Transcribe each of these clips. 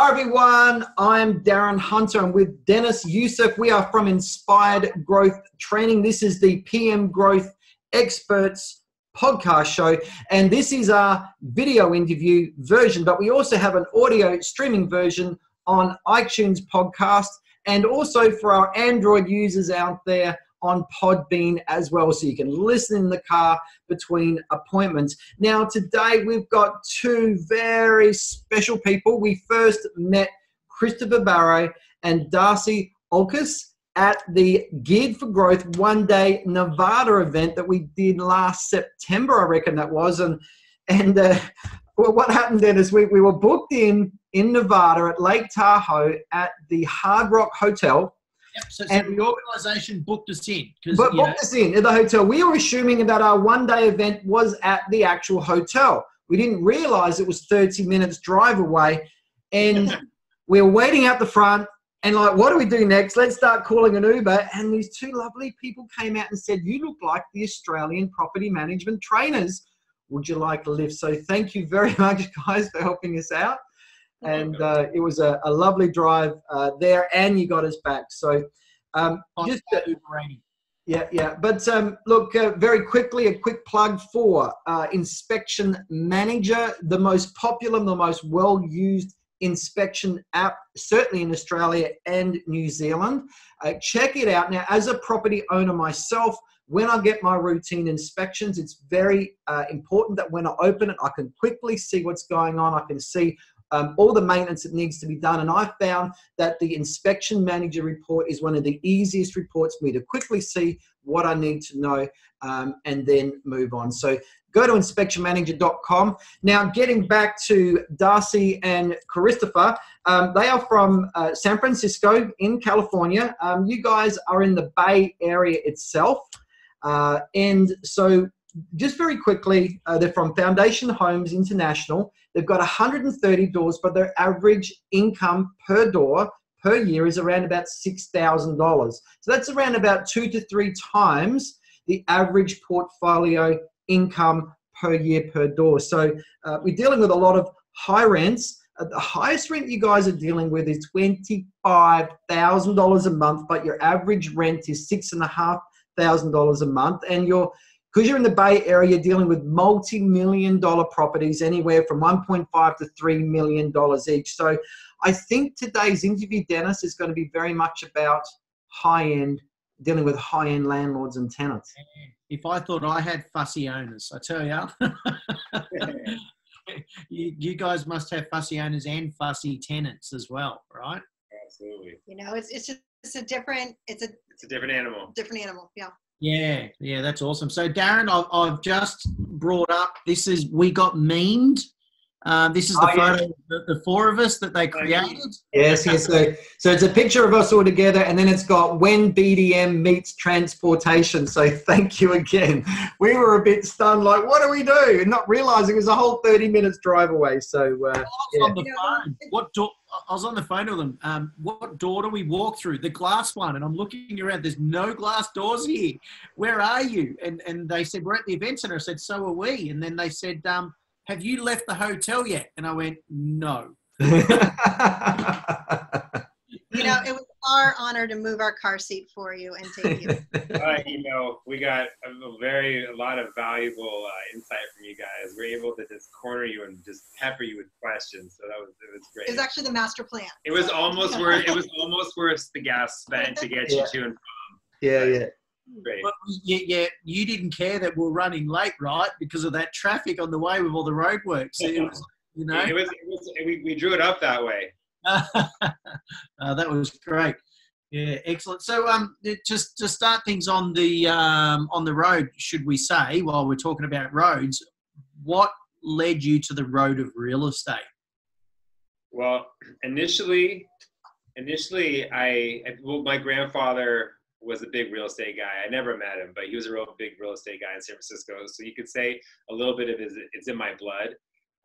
Hi everyone, I'm Darren Hunter. I'm with Dennis Youssef. We are from Inspired Growth Training. This is the PM Growth Experts podcast show, and this is our video interview version, but we also have an audio streaming version on iTunes podcast and also for our Android users out there on Podbean as well, so you can listen in the car between appointments. Now, today we've got two very special people. We first met Christopher Barrow and Darcy Alkus at the Geared for Growth one day Nevada event that we did last September, I reckon that was. And, and uh, well, what happened then is we, we were booked in in Nevada at Lake Tahoe at the Hard Rock Hotel so, so and the organisation booked us in. But booked know. us in at the hotel. We were assuming that our one day event was at the actual hotel. We didn't realise it was 30 minutes drive away. And we were waiting out the front and like, what do we do next? Let's start calling an Uber. And these two lovely people came out and said, You look like the Australian property management trainers. Would you like a lift? So thank you very much, guys, for helping us out and uh, it was a, a lovely drive uh, there, and you got us back. So um, just uh, yeah, yeah. But um, look, uh, very quickly, a quick plug for uh, Inspection Manager, the most popular, the most well-used inspection app, certainly in Australia and New Zealand. Uh, check it out now. As a property owner myself, when I get my routine inspections, it's very uh, important that when I open it, I can quickly see what's going on. I can see um, all the maintenance that needs to be done. And I found that the inspection manager report is one of the easiest reports for me to quickly see what I need to know um, and then move on. So go to inspectionmanager.com. Now, getting back to Darcy and Christopher, um, they are from uh, San Francisco in California. Um, you guys are in the Bay Area itself. Uh, and so just very quickly, uh, they're from Foundation Homes International. They've got 130 doors, but their average income per door per year is around about $6,000. So that's around about two to three times the average portfolio income per year per door. So uh, we're dealing with a lot of high rents. Uh, the highest rent you guys are dealing with is $25,000 a month, but your average rent is $6,500 a month. And your because you're in the Bay Area, you're dealing with multi-million dollar properties, anywhere from 1.5 to 3 million dollars each. So, I think today's interview, Dennis, is going to be very much about high-end, dealing with high-end landlords and tenants. If I thought I had fussy owners, I tell you, you, you guys must have fussy owners and fussy tenants as well, right? Absolutely. You know, it's it's just it's a different it's a it's a different animal. Different animal, yeah. Yeah, yeah, that's awesome. So, Darren, I've, I've just brought up this is we got memed. Uh, this is the oh, photo yeah. of the, four of us that they created. Yes, yes. So, so it's a picture of us all together, and then it's got when BDM meets transportation. So, thank you again. We were a bit stunned, like, what do we do? And not realizing it was a whole 30 minutes drive away. So, uh, yeah. on the phone. What do, I was on the phone with them. Um, what door do we walk through? The glass one. And I'm looking around. There's no glass doors here. Where are you? And and they said we're at the event center. I said so are we. And then they said, um, have you left the hotel yet? And I went, no. you know, it was our honor to move our car seat for you and take you. uh, you know, we got a very, a lot of valuable uh, insight from you guys. We are able to just corner you and just pepper you with questions. So that was, it was great. It was actually the master plan. It was almost worth, it was almost worth the gas spent to get yeah. you to and from. Yeah, yeah. But yeah, yeah, you didn't care that we're running late, right? Because of that traffic on the way with all the roadworks. It was, you know, it was, it was we, we drew it up that way. uh, that was great. Yeah, excellent. So, um, just to start things on the um, on the road, should we say, while we're talking about roads, what led you to the road of real estate? Well, initially, initially, I well, my grandfather was a big real estate guy. I never met him, but he was a real big real estate guy in San Francisco. So you could say a little bit of his, it's in my blood.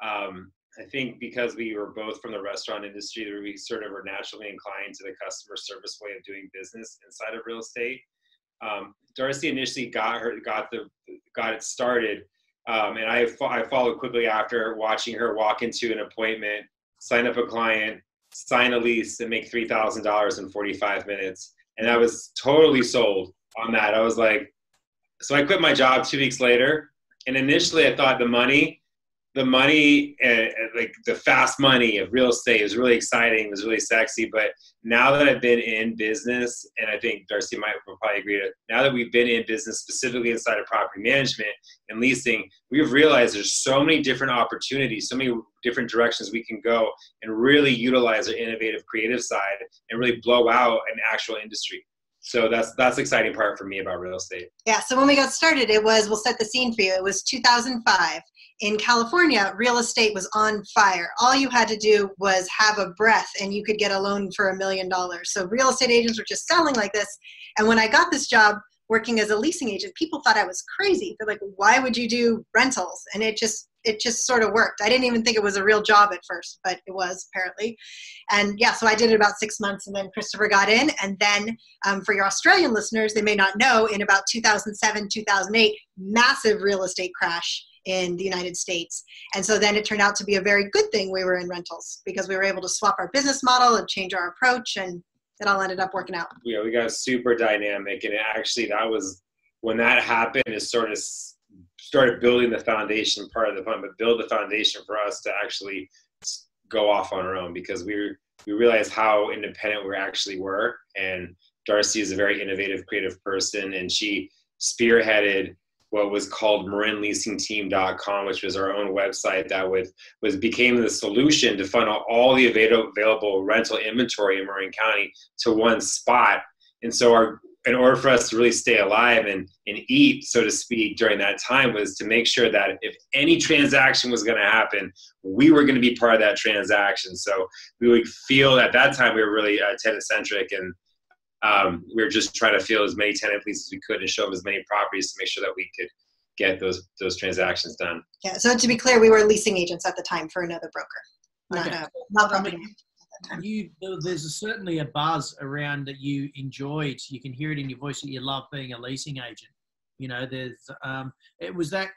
Um, I think because we were both from the restaurant industry, we sort of were naturally inclined to the customer service way of doing business inside of real estate. Um, Darcy initially got her got the got it started, um, and I I followed quickly after watching her walk into an appointment, sign up a client, sign a lease and make three thousand dollars in forty five minutes, and I was totally sold on that. I was like, so I quit my job two weeks later, and initially I thought the money the money and, like the fast money of real estate is really exciting, was really sexy. But now that I've been in business, and I think Darcy might probably agree to now that we've been in business specifically inside of property management and leasing, we've realized there's so many different opportunities, so many different directions we can go and really utilize our innovative creative side and really blow out an actual industry. So that's that's exciting part for me about real estate. Yeah so when we got started it was we'll set the scene for you. It was 2005 in california real estate was on fire all you had to do was have a breath and you could get a loan for a million dollars so real estate agents were just selling like this and when i got this job working as a leasing agent people thought i was crazy they're like why would you do rentals and it just it just sort of worked. I didn't even think it was a real job at first, but it was apparently. And yeah, so I did it about six months, and then Christopher got in. And then um, for your Australian listeners, they may not know, in about 2007, 2008, massive real estate crash in the United States. And so then it turned out to be a very good thing we were in rentals because we were able to swap our business model and change our approach, and it all ended up working out. Yeah, we got super dynamic, and actually that was when that happened. Is sort of started building the foundation part of the fund, but build the foundation for us to actually go off on our own because we we realized how independent we actually were. And Darcy is a very innovative, creative person, and she spearheaded what was called marinleasingteam.com, which was our own website that would, was became the solution to funnel all the available rental inventory in Marin County to one spot. And so our in order for us to really stay alive and, and eat, so to speak, during that time was to make sure that if any transaction was going to happen, we were going to be part of that transaction. So we would feel at that time we were really uh, tenant centric and um, we were just trying to fill as many tenant leases as we could and show them as many properties to make sure that we could get those those transactions done. Yeah. So to be clear, we were leasing agents at the time for another broker, not Okay. a not property. you there's a, certainly a buzz around that you enjoyed you can hear it in your voice that you love being a leasing agent you know there's um it was that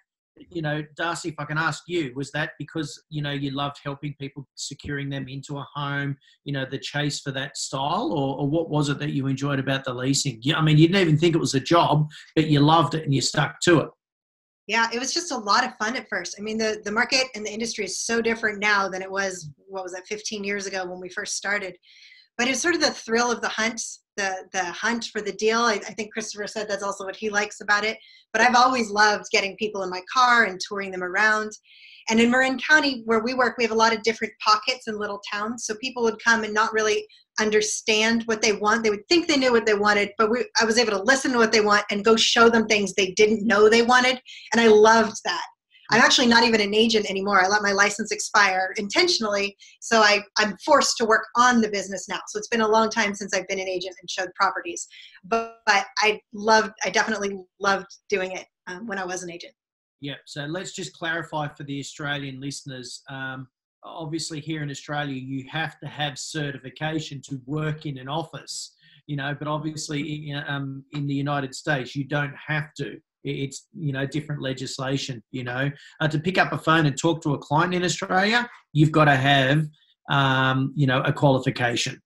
you know darcy if i can ask you was that because you know you loved helping people securing them into a home you know the chase for that style or, or what was it that you enjoyed about the leasing yeah i mean you didn't even think it was a job but you loved it and you stuck to it Yeah, it was just a lot of fun at first. I mean, the, the market and the industry is so different now than it was, what was that, 15 years ago when we first started. But it's sort of the thrill of the hunt, the, the hunt for the deal. I, I think Christopher said that's also what he likes about it. But I've always loved getting people in my car and touring them around. And in Marin County, where we work, we have a lot of different pockets and little towns. So people would come and not really understand what they want. They would think they knew what they wanted, but we, I was able to listen to what they want and go show them things they didn't know they wanted. And I loved that. I'm actually not even an agent anymore. I let my license expire intentionally. So I, I'm forced to work on the business now. So it's been a long time since I've been an agent and showed properties. But, but I loved, I definitely loved doing it um, when I was an agent. Yeah, so let's just clarify for the Australian listeners. Um, obviously, here in Australia, you have to have certification to work in an office, you know, but obviously in, um, in the United States, you don't have to. It's, you know, different legislation, you know. Uh, to pick up a phone and talk to a client in Australia, you've got to have, um, you know, a qualification.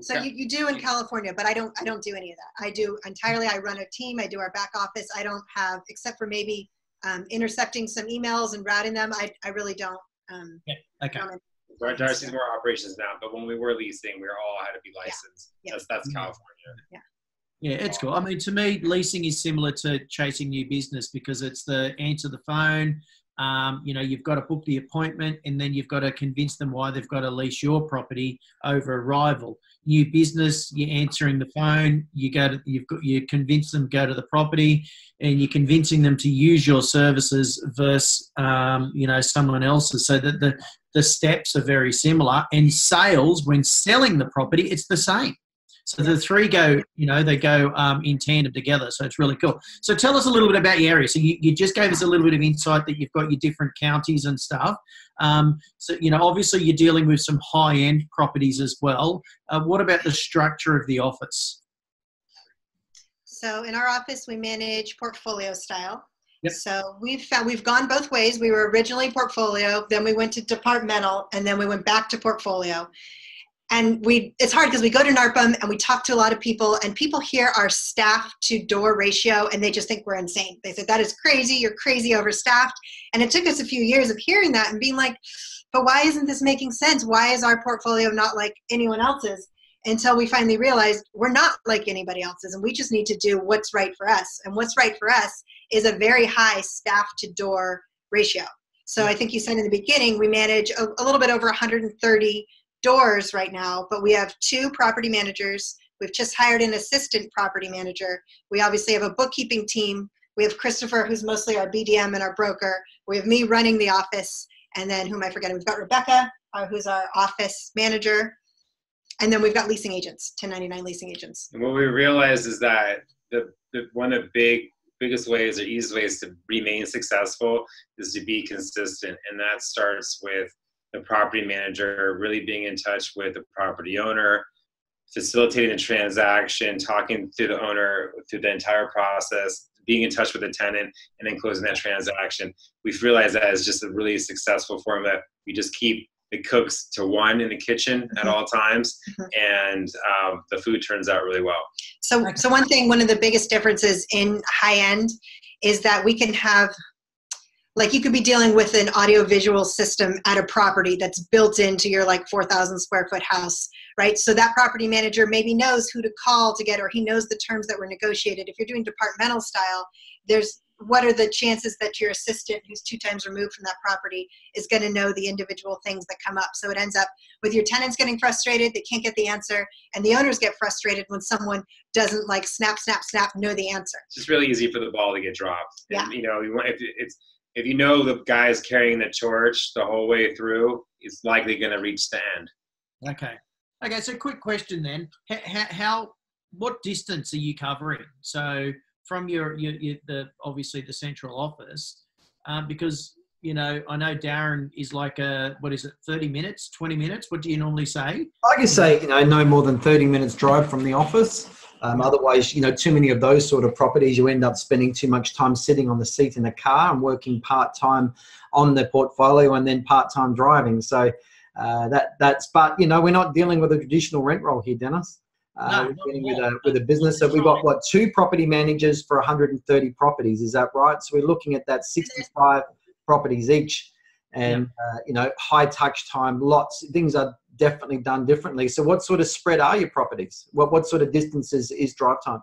So you, you do in California, but I don't I don't do any of that. I do entirely I run a team, I do our back office. I don't have except for maybe um, intercepting some emails and routing them, I, I really don't um, Okay. don't- Dar- Darcy's more operations now, but when we were leasing, we were all had to be licensed. Yeah. That's that's Mhm. California. Yeah, it's cool. I mean, to me, leasing is similar to chasing new business because it's the answer the phone. Um, you know, you've got to book the appointment, and then you've got to convince them why they've got to lease your property over a rival. New business, you're answering the phone. You go to, you've got, you convince them go to the property, and you're convincing them to use your services versus, um, you know, someone else's. So that the the steps are very similar. And sales, when selling the property, it's the same. So the three go, you know, they go um, in tandem together. So it's really cool. So tell us a little bit about your area. So you, you just gave us a little bit of insight that you've got your different counties and stuff. Um, so, you know, obviously you're dealing with some high end properties as well. Uh, what about the structure of the office? So in our office, we manage portfolio style. Yep. So we've found we've gone both ways. We were originally portfolio, then we went to departmental, and then we went back to portfolio. And we it's hard because we go to NARPM and we talk to a lot of people and people hear our staff to door ratio and they just think we're insane. They said that is crazy, you're crazy overstaffed. And it took us a few years of hearing that and being like, but why isn't this making sense? Why is our portfolio not like anyone else's? Until we finally realized we're not like anybody else's and we just need to do what's right for us. And what's right for us is a very high staff to door ratio. So mm. I think you said in the beginning, we manage a, a little bit over 130 doors right now, but we have two property managers. We've just hired an assistant property manager. We obviously have a bookkeeping team. We have Christopher, who's mostly our BDM and our broker. We have me running the office. And then who am I forgetting? We've got Rebecca, uh, who's our office manager. And then we've got leasing agents, 1099 leasing agents. And what we realized is that the, the one of the big biggest ways or easiest ways to remain successful is to be consistent. And that starts with the property manager really being in touch with the property owner, facilitating the transaction, talking to the owner through the entire process, being in touch with the tenant, and then closing that transaction. We've realized that is just a really successful formula. We just keep the cooks to one in the kitchen at mm-hmm. all times, mm-hmm. and um, the food turns out really well. So, so one thing, one of the biggest differences in high end is that we can have like you could be dealing with an audiovisual system at a property that's built into your like 4000 square foot house right? So that property manager maybe knows who to call to get or he knows the terms that were negotiated. If you're doing departmental style there's what are the chances that your assistant who's two times removed from that property is going to know the individual things that come up? So it ends up with your tenants getting frustrated they can't get the answer and the owners get frustrated when someone doesn't like snap snap snap know the answer. It's just really easy for the ball to get dropped. Yeah. And, you know if it's if you know the guy's carrying the torch the whole way through, it's likely going to reach the end. Okay. Okay. So, quick question then: how, how, what distance are you covering? So, from your, your, your the obviously the central office, uh, because you know I know Darren is like a what is it, thirty minutes, twenty minutes? What do you normally say? I can say you know no more than thirty minutes drive from the office. Um, otherwise, you know, too many of those sort of properties, you end up spending too much time sitting on the seat in the car and working part time on the portfolio and then part time driving. So uh, that that's. But you know, we're not dealing with a traditional rent roll here, Dennis. Uh, no, we're dealing with a with a business that we've got what two property managers for 130 properties. Is that right? So we're looking at that 65 properties each and yeah. uh, you know high touch time lots things are definitely done differently. So what sort of spread are your properties? What what sort of distances is drive time?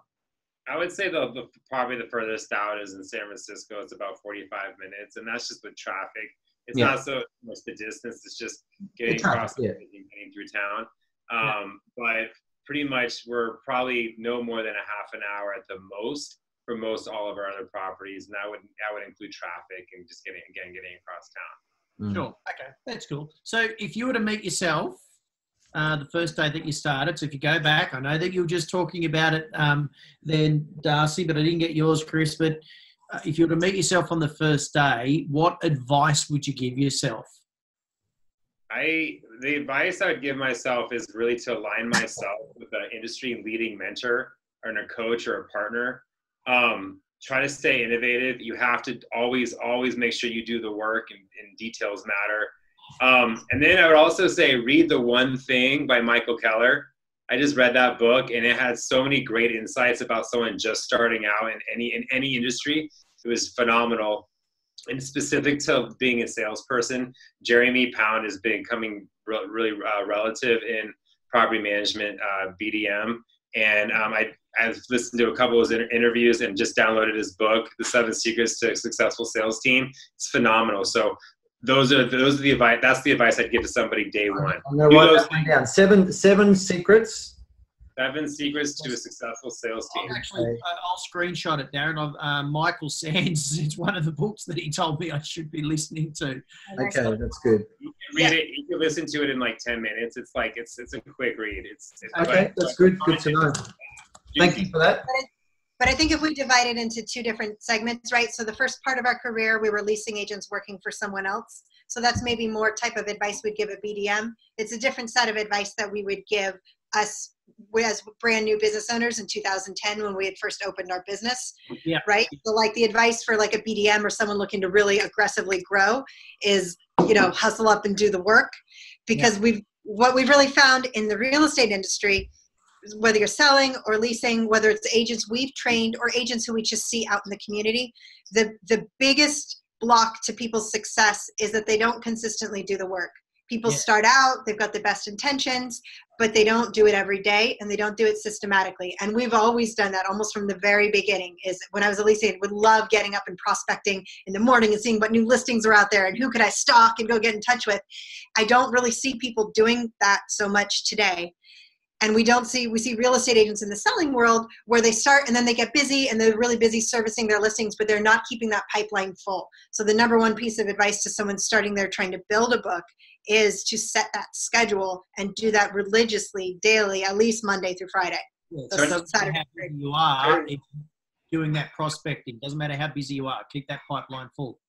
I would say the, the probably the furthest out is in san francisco. It's about 45 minutes and that's just with traffic. It's yeah. not so much the distance it's just getting across yeah. getting through town. Um, but pretty much we're probably no more than a half an hour at the most for most all of our other properties and that would that would include traffic and just getting again getting across town Mm. Sure. Okay, that's cool. So if you were to meet yourself uh, the first day that you started, so if you go back, I know that you were just talking about it um, then, Darcy, but I didn't get yours, Chris. But uh, if you were to meet yourself on the first day, what advice would you give yourself? I the advice I would give myself is really to align myself with an industry leading mentor or a coach or a partner. Um, try to stay innovative. You have to always, always make sure you do the work and, and details matter. Um, and then I would also say read The One Thing by Michael Keller. I just read that book and it had so many great insights about someone just starting out in any in any industry. It was phenomenal. And specific to being a salesperson, Jeremy Pound has is becoming really uh, relative in property management, uh, BDM. And um, I I've listened to a couple of his interviews and just downloaded his book, The Seven Secrets to a Successful Sales Team. It's phenomenal. So those are those are the advice. That's the advice I'd give to somebody day one. I'm gonna write that down. Seven seven secrets. Seven secrets to a successful sales team. I'll actually, uh, I'll screenshot it, Darren. Of uh, Michael Sands. It's one of the books that he told me I should be listening to. Okay, that's good. You can read yeah. it. You can listen to it in like ten minutes. It's like it's it's a quick read. It's, it's okay. That's good. Good to know. Thank you for that. But I think if we divide it into two different segments, right? So the first part of our career, we were leasing agents working for someone else. So that's maybe more type of advice we'd give a BDM. It's a different set of advice that we would give us as brand new business owners in 2010 when we had first opened our business. Yeah. Right. So like the advice for like a BDM or someone looking to really aggressively grow is, you know, hustle up and do the work because yeah. we've what we've really found in the real estate industry whether you're selling or leasing whether it's agents we've trained or agents who we just see out in the community the the biggest block to people's success is that they don't consistently do the work. People Yeah. start out they've got the best intentions but they don't do it every day and they don't do it systematically. And we've always done that almost from the very beginning is when i was a leasing agent would love getting up and prospecting in the morning and seeing what new listings are out there and who could i stalk and go get in touch with. I don't really see people doing that so much today and we don't see we see real estate agents in the selling world where they start and then they get busy and they're really busy servicing their listings but they're not keeping that pipeline full so the number one piece of advice to someone starting there trying to build a book is to set that schedule and do that religiously daily at least monday through friday Yeah, So so it doesn't matter how busy you are, if you're doing that prospecting. Doesn't matter how busy you are. Keep that pipeline full.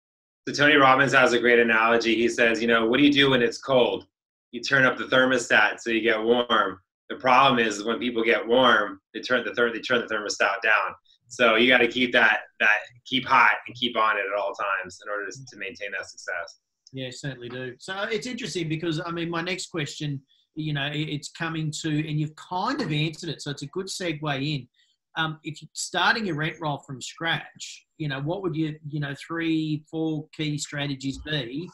So Tony Robbins has a great analogy. He says, you know, what do you do when it's cold? You turn up the thermostat so you get warm. The problem is when people get warm, they turn the they turn the thermostat down. So you got to keep that that keep hot and keep on it at all times in order to, maintain that success. Yeah, certainly do. So it's interesting because I mean, my next question, you know, it's coming to, and you've kind of answered it, so it's a good segue in. Um, if you're starting your rent roll from scratch, you know, what would you, you know, three, four key strategies be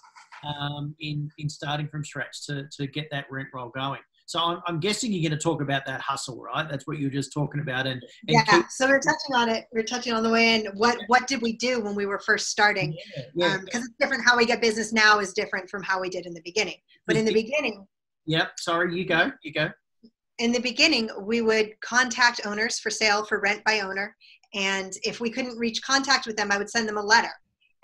um, in in starting from scratch to to get that rent roll going? So I'm, I'm guessing you're going to talk about that hustle, right? That's what you were just talking about, and, and yeah keep- so we're touching on it we're touching on the way in what what did we do when we were first starting yeah, yeah. because it's different how we get business now is different from how we did in the beginning but in the beginning Yep. Sorry, you go. You go. in the beginning, we would contact owners for sale for rent by owner. And if we couldn't reach contact with them, I would send them a letter.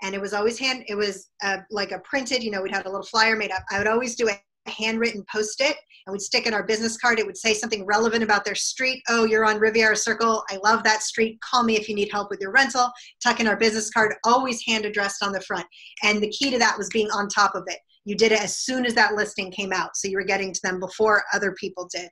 And it was always hand, it was uh, like a printed, you know, we'd have a little flyer made up. I would always do a handwritten post it and we'd stick in our business card. It would say something relevant about their street. Oh, you're on Riviera Circle. I love that street. Call me if you need help with your rental. Tuck in our business card, always hand addressed on the front. And the key to that was being on top of it. You did it as soon as that listing came out. So you were getting to them before other people did.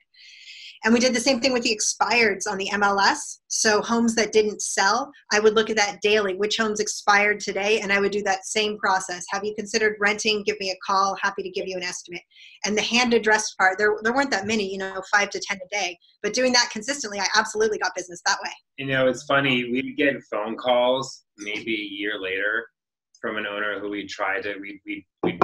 And we did the same thing with the expireds on the MLS. So homes that didn't sell, I would look at that daily, which homes expired today, and I would do that same process. Have you considered renting? Give me a call. Happy to give you an estimate. And the hand addressed part, there, there weren't that many, you know, five to 10 a day. But doing that consistently, I absolutely got business that way. You know, it's funny. We'd get phone calls maybe a year later from an owner who we tried to we we we,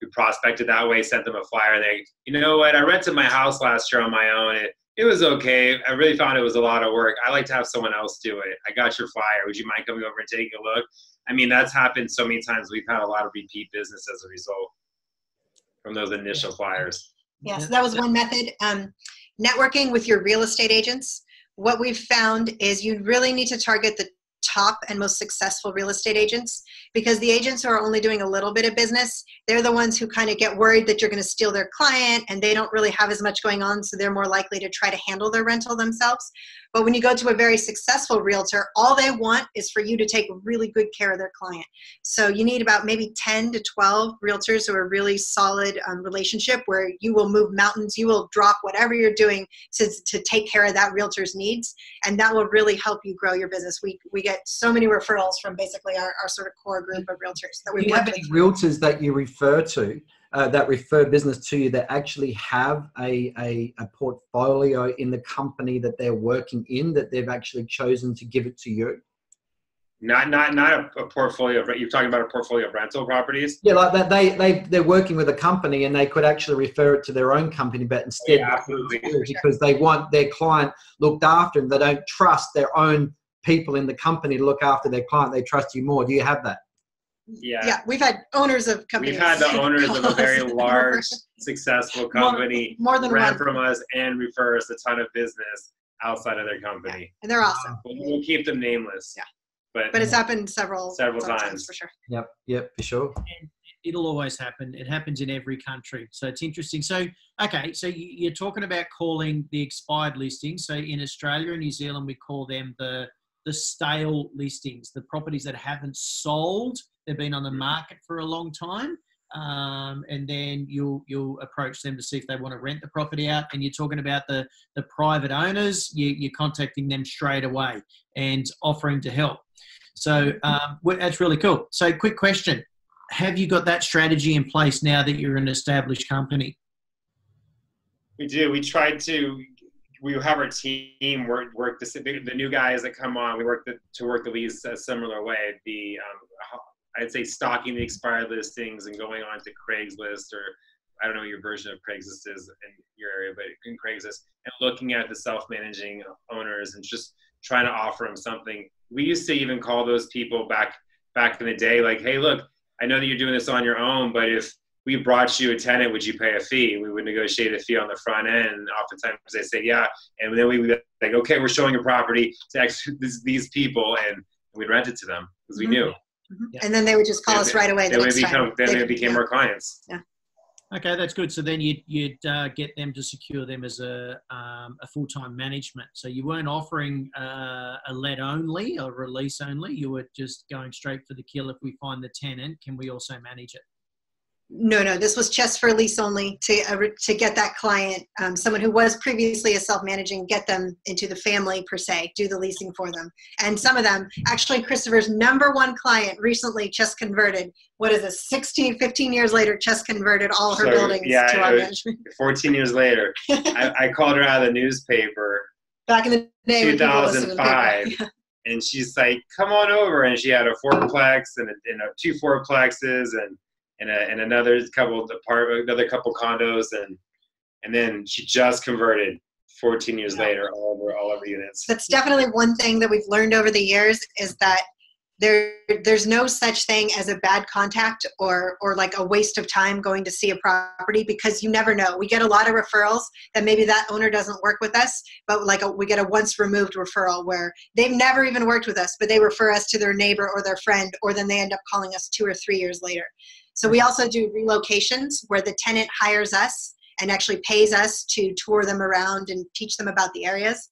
we prospected that way, sent them a flyer. They, you know what? I rented my house last year on my own. It it was okay. I really found it was a lot of work. I like to have someone else do it. I got your flyer. Would you mind coming over and taking a look? I mean, that's happened so many times. We've had a lot of repeat business as a result from those initial flyers. Yeah, so that was one method. Um, networking with your real estate agents. What we've found is you really need to target the top and most successful real estate agents because the agents who are only doing a little bit of business, they're the ones who kind of get worried that you're going to steal their client and they don't really have as much going on, so they're more likely to try to handle their rental themselves. But when you go to a very successful realtor, all they want is for you to take really good care of their client. So you need about maybe 10 to 12 realtors who are really solid um, relationship where you will move mountains, you will drop whatever you're doing to, to take care of that realtor's needs. And that will really help you grow your business. We, we get so many referrals from basically our, our sort of core group of realtors that we Do you have any realtors that you refer to uh, that refer business to you that actually have a, a, a portfolio in the company that they're working in that they've actually chosen to give it to you? Not not not a, a portfolio. Of, you're talking about a portfolio of rental properties. Yeah, like that they they they're working with a company and they could actually refer it to their own company, but instead Yeah, absolutely. because they want their client looked after and they don't trust their own people in the company to look after their client. They trust you more. Do you have that? Yeah. Yeah, we've had owners of companies. We've had the owners of a very large, successful company more than rent from us and refer us a ton of business outside of their company. and they're um, awesome. We'll, we'll keep them nameless. Yeah. But, But it's happened several Several times. times for sure. Yep, yep, for sure. it'll always happen. It happens in every country. So it's interesting. So, okay, so you- you're talking about calling the expired listings. So in Australia and New Zealand, we call them the the stale listings, the properties that haven't sold. They've been on the market for a long time. Um, and then you'll you'll approach them to see if they want to rent the property out. And you're talking about the the private owners. You, you're contacting them straight away and offering to help. So um, that's really cool. So, quick question: Have you got that strategy in place now that you're an established company? We do. We tried to. We have our team work work the the new guys that come on. We work the, to work the leads a similar way. The um, I'd say stalking the expired listings and going on to Craigslist or I don't know your version of Craigslist is in your area, but in Craigslist and looking at the self-managing owners and just trying to offer them something. We used to even call those people back back in the day, like, "Hey, look, I know that you're doing this on your own, but if we brought you a tenant, would you pay a fee? We would negotiate a fee on the front end. Oftentimes they say, yeah. And then we would like, okay, we're showing a property to X, these people and we'd rent it to them because we mm-hmm. knew. Mm-hmm. And then they would just call us right away. The they become, time. Then they, they became yeah. our clients. Yeah. Okay, that's good. So then you'd, you'd uh, get them to secure them as a, um, a full time management. So you weren't offering uh, a let only or release only. You were just going straight for the kill. If we find the tenant, can we also manage it? No, no, this was just for lease only to uh, to get that client, um, someone who was previously a self-managing, get them into the family per se, do the leasing for them. And some of them, actually, Christopher's number one client recently just converted. What is this? 16, 15 years later, just converted all her so, buildings yeah, to our management. 14 years later, I, I, called her out of the newspaper. Back in the day, 2005. and she's like, "Come on over," and she had a fourplex and, a, and a two fourplexes and and, a, and another couple apartment, another couple condos, and and then she just converted 14 years yeah. later all over all over units. That's definitely one thing that we've learned over the years is that there there's no such thing as a bad contact or or like a waste of time going to see a property because you never know we get a lot of referrals that maybe that owner doesn't work with us but like a, we get a once removed referral where they've never even worked with us but they refer us to their neighbor or their friend or then they end up calling us two or three years later so we also do relocations where the tenant hires us and actually pays us to tour them around and teach them about the areas.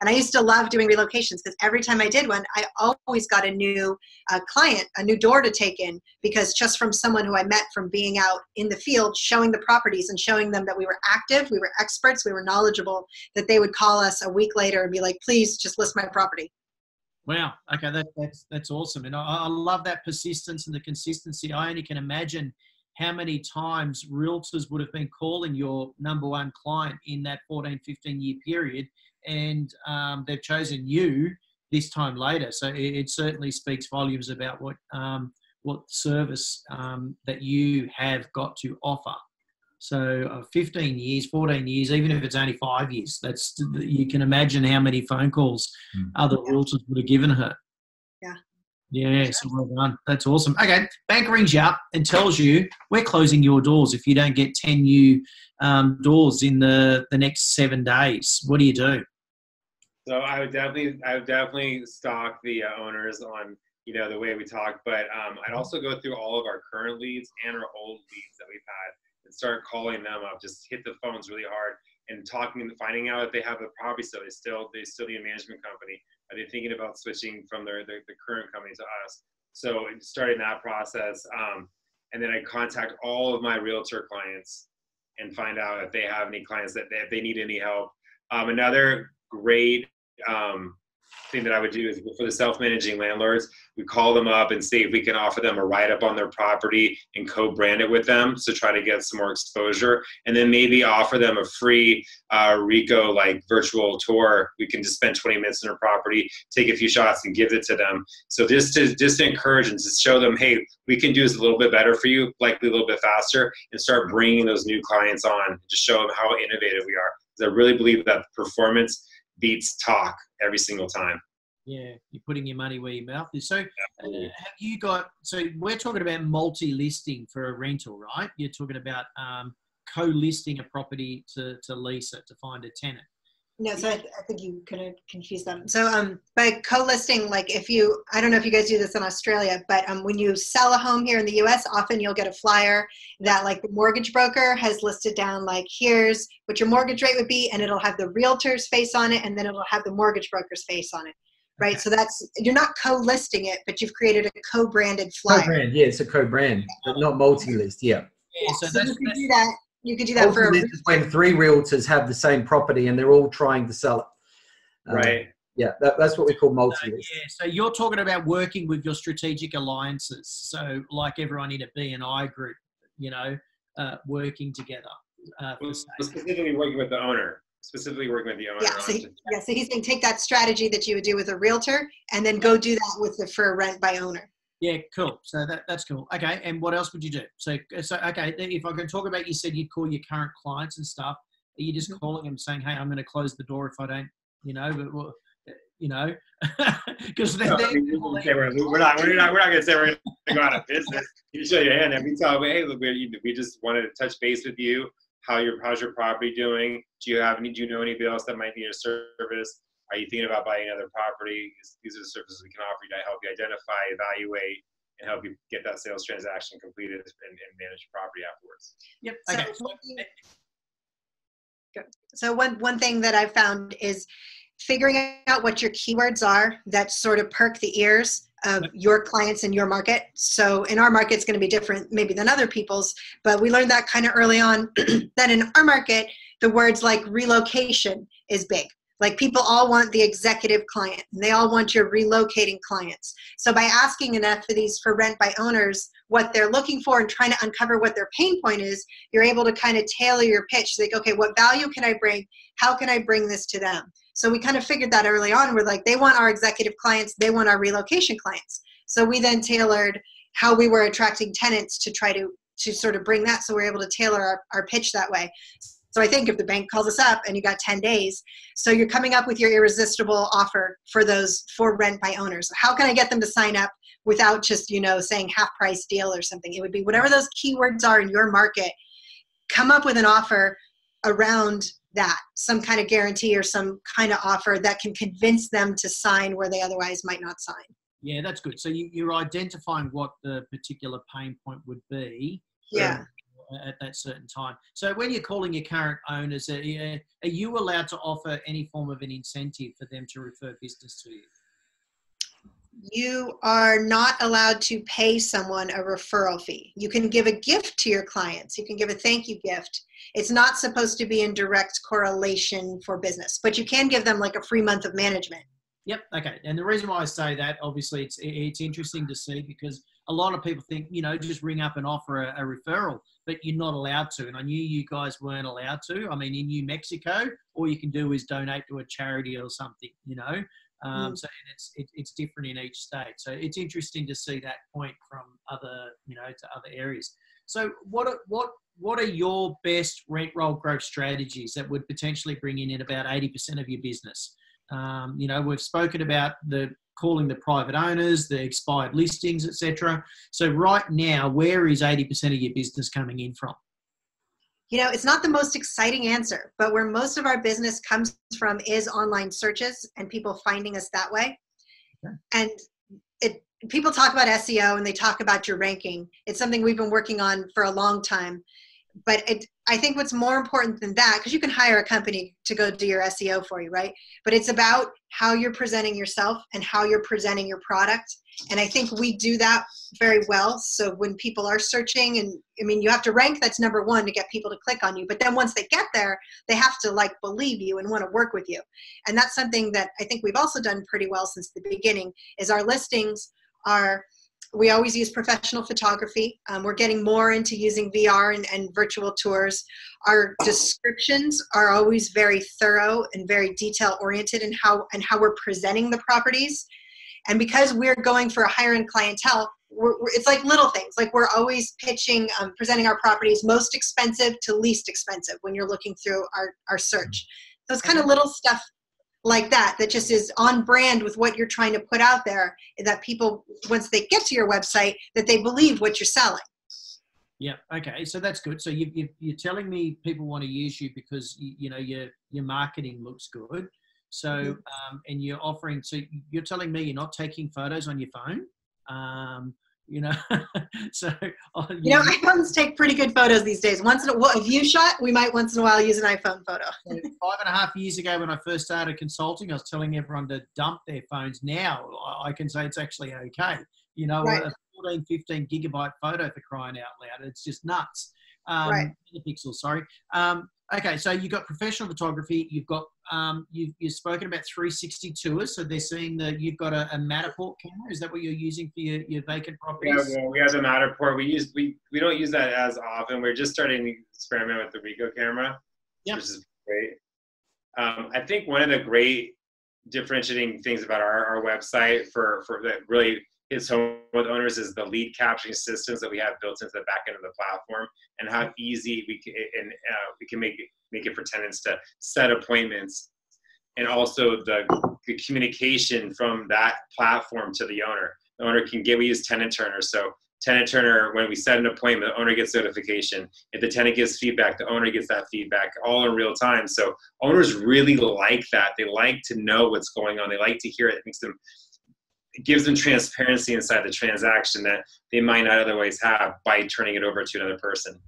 And I used to love doing relocations because every time I did one, I always got a new uh, client, a new door to take in because just from someone who I met from being out in the field, showing the properties and showing them that we were active, we were experts, we were knowledgeable, that they would call us a week later and be like, please just list my property. Wow. Okay, that, that's that's awesome, and I, I love that persistence and the consistency. I only can imagine how many times realtors would have been calling your number one client in that 14, 15 year period, and um, they've chosen you this time later. So it, it certainly speaks volumes about what um, what service um, that you have got to offer. So uh, 15 years, 14 years, even if it's only five years, that's you can imagine how many phone calls mm. other realtors would have given her. Yeah. Yeah, so well done. That's awesome. Okay, bank rings you up and tells you we're closing your doors if you don't get 10 new um, doors in the, the next seven days. What do you do? So I would definitely, I would definitely stalk the uh, owners on, you know, the way we talk, but um, I'd also go through all of our current leads and our old leads that we've had and start calling them up. Just hit the phones really hard and talking and finding out if they have a property so they still they still need a management company. Are they thinking about switching from their, their the current company to us? So starting that process, um, and then I contact all of my realtor clients and find out if they have any clients that if they need any help. Um, another great um, thing that I would do is for the self-managing landlords, we call them up and see if we can offer them a write-up on their property and co-brand it with them to try to get some more exposure, and then maybe offer them a free uh, Ricoh like virtual tour. We can just spend 20 minutes in their property, take a few shots, and give it to them. So just to just to encourage and to show them, hey, we can do this a little bit better for you, likely a little bit faster, and start bringing those new clients on to show them how innovative we are. Because I really believe that performance beats talk every single time. Yeah, you're putting your money where your mouth is. So, uh, have you got? So, we're talking about multi-listing for a rental, right? You're talking about um, co-listing a property to to lease it to find a tenant. No, so I, I think you kind of confused them. So, um, by co-listing, like if you, I don't know if you guys do this in Australia, but um, when you sell a home here in the U.S., often you'll get a flyer that like the mortgage broker has listed down, like here's what your mortgage rate would be, and it'll have the realtor's face on it, and then it'll have the mortgage broker's face on it right? Okay. So that's you're not co-listing it, but you've created a co-branded flyer. Co-brand, yeah, it's a co-brand, but not multi-list. Yeah. yeah so, so you could do that you could do that for this is when three realtors have the same property and they're all trying to sell it. Um, right. Yeah, that, that's what we call multi. Uh, yeah, so you're talking about working with your strategic alliances. So like everyone in a BNI group, you know, uh, working together uh, Well, specifically working with the owner. Specifically working with the owner. Yeah, so, on he, to- yeah, so he's saying take that strategy that you would do with a realtor and then go do that with the for rent by owner. Yeah, cool. So that, that's cool. Okay, and what else would you do? So, so okay, then if I can talk about, you said you'd call your current clients and stuff. Are you just Mhm. calling them saying, "Hey, I'm going to close the door if I don't," you know, but well, you know, because No, I mean, okay, we're, we're not. We're not. We're not going to say we're going to go out of business. You show your hand and we tell them, hey, look, we, we just wanted to touch base with you. How your how's your property doing? Do you have any? Do you know anybody else that might need a service? Are you thinking about buying another property? These are the services we can offer you to help you identify, evaluate, and help you get that sales transaction completed and, and manage your property afterwards. Yep. So Okay. one thing- So one one thing that I've found is figuring out what your keywords are that sort of perk the ears of your clients in your market. So in our market, it's going to be different maybe than other people's, but we learned that kind of early on that in our market, the words like relocation is big. Like people all want the executive client and they all want your relocating clients. So by asking enough of these for rent by owners what they're looking for and trying to uncover what their pain point is, you're able to kind of tailor your pitch. Like, okay, what value can I bring? How can I bring this to them? So we kind of figured that early on. We're like, they want our executive clients, they want our relocation clients. So we then tailored how we were attracting tenants to try to to sort of bring that. So we're able to tailor our, our pitch that way. So I think if the bank calls us up and you got 10 days, so you're coming up with your irresistible offer for those for rent by owners. How can I get them to sign up without just, you know, saying half price deal or something? It would be whatever those keywords are in your market, come up with an offer around that, some kind of guarantee or some kind of offer that can convince them to sign where they otherwise might not sign. Yeah, that's good. So you, you're identifying what the particular pain point would be. Yeah. At that certain time. So when you're calling your current owners, are you, are you allowed to offer any form of an incentive for them to refer business to you? you are not allowed to pay someone a referral fee. You can give a gift to your clients. You can give a thank you gift. It's not supposed to be in direct correlation for business, but you can give them like a free month of management. Yep. Okay. And the reason why I say that, obviously, it's it's interesting to see because a lot of people think, you know, just ring up and offer a, a referral, but you're not allowed to. And I knew you guys weren't allowed to. I mean, in New Mexico, all you can do is donate to a charity or something, you know. Um, Mm. So it's it, it's different in each state. So it's interesting to see that point from other, you know, to other areas. So what are, what what are your best rent roll growth strategies that would potentially bring in about eighty percent of your business? Um, you know, we've spoken about the calling the private owners, the expired listings, etc. So right now, where is 80% of your business coming in from? You know, it's not the most exciting answer, but where most of our business comes from is online searches and people finding us that way. Okay. And it people talk about SEO and they talk about your ranking. It's something we've been working on for a long time. But it, I think what's more important than that, because you can hire a company to go do your SEO for you, right? But it's about how you're presenting yourself and how you're presenting your product. And I think we do that very well. So when people are searching, and I mean, you have to rank that's number one to get people to click on you. But then once they get there, they have to like believe you and want to work with you. And that's something that I think we've also done pretty well since the beginning. Is our listings are we always use professional photography. Um, we're getting more into using VR and, and virtual tours. Our descriptions are always very thorough and very detail oriented in how and how we're presenting the properties. And because we're going for a higher end clientele, we're, we're, it's like little things. Like we're always pitching, um, presenting our properties most expensive to least expensive when you're looking through our, our search. So it's kind of little stuff like that that just is on brand with what you're trying to put out there that people once they get to your website that they believe what you're selling Yeah. Okay. So that's good. So you, you, you're telling me people want to use you because you, you know your your marketing looks good. So Mhm. um, and you're offering. So you're telling me you're not taking photos on your phone. Um, you know. so oh, you know iphones take pretty good photos these days once in a, well, a view shot we might once in a while use an iphone photo So five and a half years ago when I first started consulting, I was telling everyone to dump their phones. Now I- I can say it's actually okay. You know, Right. a 14, 15 gigabyte photo for crying out loud. It's just nuts. Um, Right. Megapixels, sorry. Um, Okay, so you've got professional photography. You've got um, you've, you've spoken about 360 tours. So they're seeing that you've got a, a Matterport camera. Is that what you're using for your, your vacant properties? Yeah, well, we have the Matterport. We use we we don't use that as often. We're just starting to experiment with the Ricoh camera, Yep. which is great. Um, I think one of the great differentiating things about our, our website for for that really hits home with owners is the lead capturing systems that we have built into the back end of the platform and how easy we can and uh, we can make it make it for tenants to set appointments and also the, the communication from that platform to the owner. The owner can get we use Tenant Turner. So Tenant Turner when we set an appointment the owner gets notification. If the tenant gives feedback the owner gets that feedback all in real time. So owners really like that. They like to know what's going on. They like to hear it. It makes them gives them transparency inside the transaction that they might not otherwise have by turning it over to another person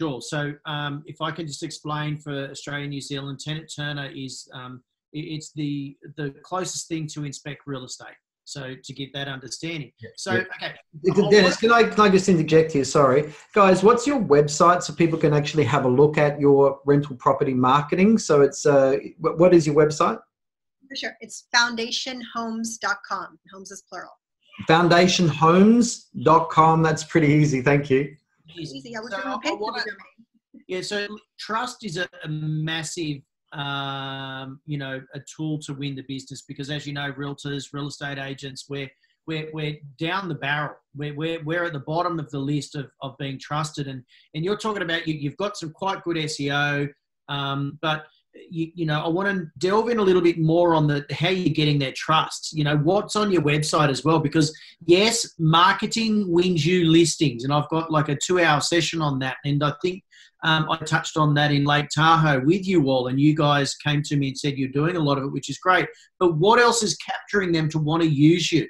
Sure. So um, if I can just explain for Australia and New Zealand, Tenant Turner is um, it's the the closest thing to inspect real estate. So to get that understanding. So Yeah. okay, Dennis, can I can I just interject here? Sorry, guys. What's your website so people can actually have a look at your rental property marketing? So it's uh, what is your website? For sure. It's foundationhomes.com. Homes is plural. Foundationhomes.com. That's pretty easy. Thank you. Easy. I was So I pay for the wanna- Yeah, so trust is a, a massive, um, you know, a tool to win the business because, as you know, realtors, real estate agents, we're we're, we're down the barrel. We're, we're, we're at the bottom of the list of, of being trusted. And and you're talking about you, you've got some quite good SEO, um, but you, you know, I want to delve in a little bit more on the how you're getting their trust. You know, what's on your website as well, because yes, marketing wins you listings, and I've got like a two-hour session on that, and I think um, I touched on that in Lake Tahoe with you all, and you guys came to me and said you're doing a lot of it, which is great. But what else is capturing them to want to use you?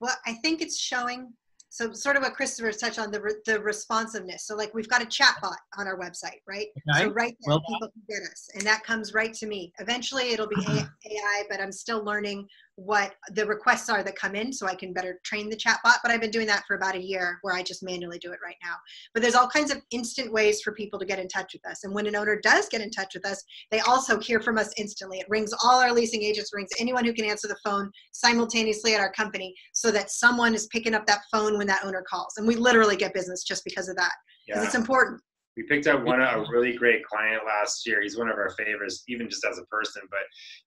Well, I think it's showing. So, sort of what Christopher touched on the re- the responsiveness. So, like we've got a chat bot on our website, right? Okay. So right there, Well people can get us, and that comes right to me. Eventually, it'll be uh-huh. A- AI, but I'm still learning what the requests are that come in, so I can better train the chatbot. But I've been doing that for about a year, where I just manually do it right now. But there's all kinds of instant ways for people to get in touch with us. And when an owner does get in touch with us, they also hear from us instantly. It rings all our leasing agents, rings anyone who can answer the phone simultaneously at our company, so that someone is picking up that phone when that owner calls. And we literally get business just because of that, because yeah it's important. We picked up one a really great client last year. He's one of our favorites, even just as a person. But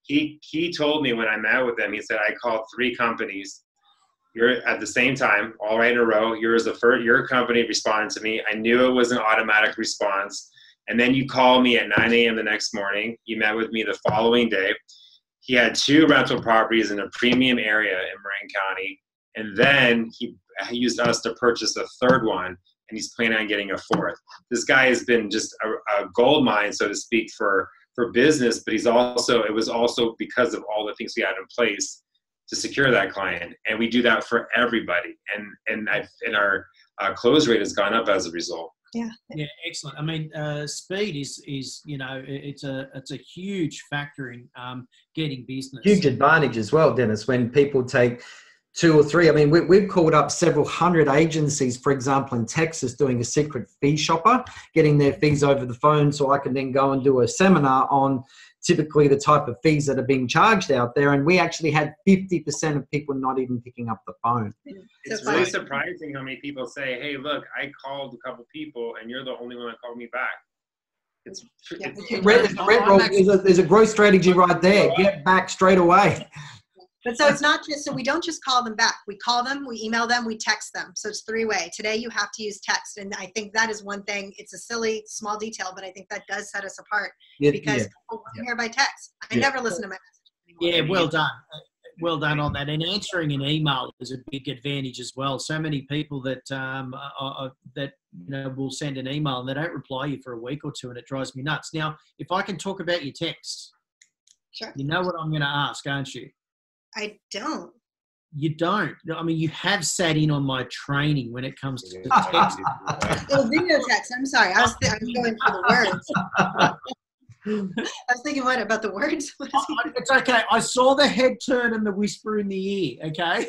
he he told me when I met with him, he said I called three companies. You're at the same time, all right in a row. Yours the first. Your company responded to me. I knew it was an automatic response. And then you called me at 9 a.m. the next morning. You met with me the following day. He had two rental properties in a premium area in Marin County. And then he, he used us to purchase a third one and he's planning on getting a fourth. This guy has been just a, a gold mine, so to speak, for for business. But he's also it was also because of all the things we had in place to secure that client, and we do that for everybody. And and I, and our uh, close rate has gone up as a result. Yeah, Yeah. excellent. I mean, uh, speed is is you know it's a it's a huge factor in um, getting business. Huge advantage as well, Dennis, when people take two or three. I mean, we, we've called up several hundred agencies, for example, in Texas, doing a secret fee shopper, getting their fees over the phone so I can then go and do a seminar on typically the type of fees that are being charged out there. And we actually had 50% of people not even picking up the phone. It's really surprising how many people say, "Hey, look, I called a couple people, and you're the only one that called me back." It's, Yeah, it's we Red, red roll, there's, a, there's a growth strategy right there. Get back straight away. But so it's not just so we don't just call them back. We call them, we email them, we text them. So it's three way. Today you have to use text, and I think that is one thing. It's a silly small detail, but I think that does set us apart Yeah, because yeah. people want to hear by text. I Yeah. never listen to my message. Yeah, well done. Well done on that. And answering an email is a big advantage as well. So many people that um, are, are- that you know will send an email and they don't reply you for a week or two, and it drives me nuts. Now, if I can talk about your text, Sure. you know what I'm going to ask, aren't you? I don't. You don't. I mean, you have sat in on my training when it comes to Yeah. text. Oh, video text. I'm sorry. I was th- I was going for the words. I was thinking what about the words? What is? It's okay. I saw the head turn and the whisper in the ear. Okay.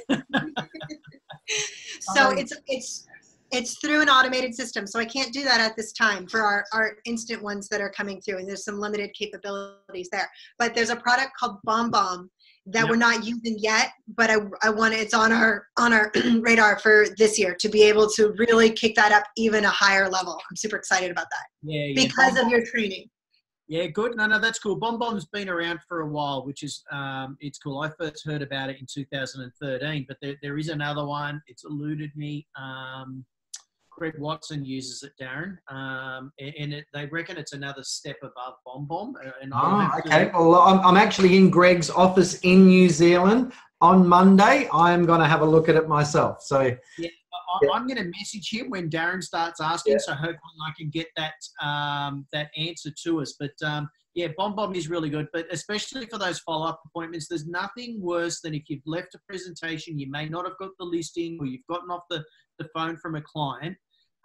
So Um, it's it's It's through an automated system, so I can't do that at this time for our, our instant ones that are coming through, and there's some limited capabilities there. But there's a product called Bomb Bomb that Yeah. we're not using yet, but I, I want it's on our on our radar for this year to be able to really kick that up even a higher level. I'm super excited about that Yeah, yeah. because of your training. Yeah, good. No, no, that's cool. Bomb Bomb's been around for a while, which is um, it's cool. I first heard about it in 2013, but there, there is another one. It's eluded me. Um, Greg Watson uses it, Darren, um, and it, they reckon it's another step above Bomb Bomb. uh, And Oh, okay. Well, I'm, I'm actually in Greg's office in New Zealand on Monday. I'm going to have a look at it myself. So, I, Yeah. I'm going to message him when Darren starts asking, Yeah. so hopefully I can get that um, that answer to us. But um, yeah, Bomb Bomb is really good, but especially for those follow up appointments, there's nothing worse than if you've left a presentation, you may not have got the listing, or you've gotten off the, the phone from a client.